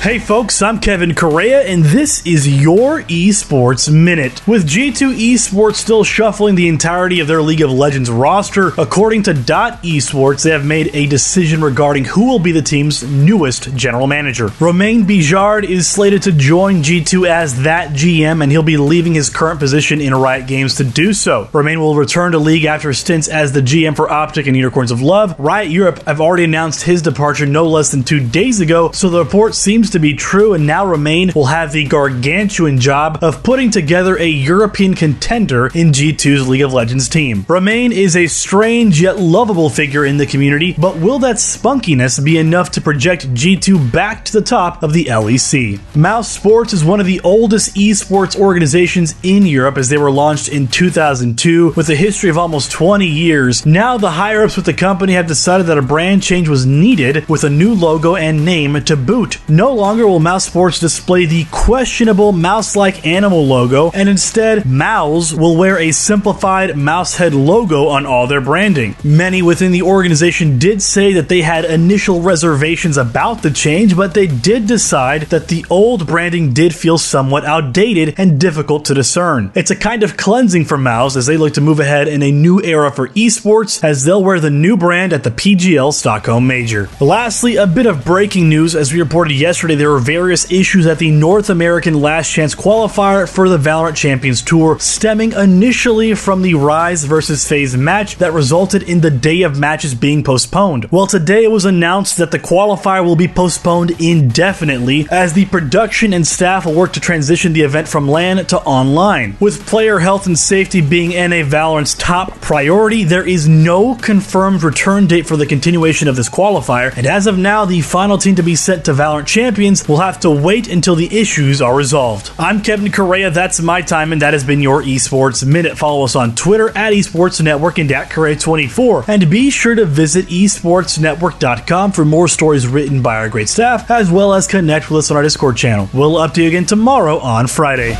Hey folks, I'm Kevin Correa, and this is your Esports Minute. With G2 Esports still shuffling the entirety of their League of Legends roster, according to Dot Esports, they have made a decision regarding who will be the team's newest general manager. Romain Bigeard is slated to join G2 as that GM, and he'll be leaving his current position in Riot Games to do so. Romain will return to League after stints as the GM for Optic and Unicorns of Love. Riot Europe have already announced his departure no less than two days ago, so the report seems to be true, and now Romain will have the gargantuan job of putting together a European contender in G2's League of Legends team. Romain is a strange yet lovable figure in the community, but will that spunkiness be enough to project G2 back to the top of the LEC? Mouse Sports is one of the oldest esports organizations in Europe as they were launched in 2002 with a history of almost 20 years. Now the higher ups with the company have decided that a brand change was needed with a new logo and name to boot. No longer will Mouse Sports display the questionable mouse like animal logo, and instead, Mouse will wear a simplified mouse head logo on all their branding. Many within the organization did say that they had initial reservations about the change, but they did decide that the old branding did feel somewhat outdated and difficult to discern. It's a kind of cleansing for Mouse as they look to move ahead in a new era for esports, as they'll wear the new brand at the PGL Stockholm Major. Lastly, a bit of breaking news as we reported yesterday yesterday, there were various issues at the North American Last Chance qualifier for the Valorant Champions Tour, stemming initially from the Rise versus Phase match that resulted in the day of matches being postponed. Well, today it was announced that the qualifier will be postponed indefinitely as the production and staff will work to transition the event from LAN to online. With player health and safety being NA Valorant's top priority, there is no confirmed return date for the continuation of this qualifier, and as of now, the final team to be sent to Valorant Champions champions will have to wait until the issues are resolved. I'm Kevin Correa, that's my time, and that has been your Esports Minute. Follow us on Twitter at Esports Network and at Correa24. And be sure to visit esportsnetwork.com for more stories written by our great staff, as well as connect with us on our Discord channel. We'll update you again tomorrow on Friday.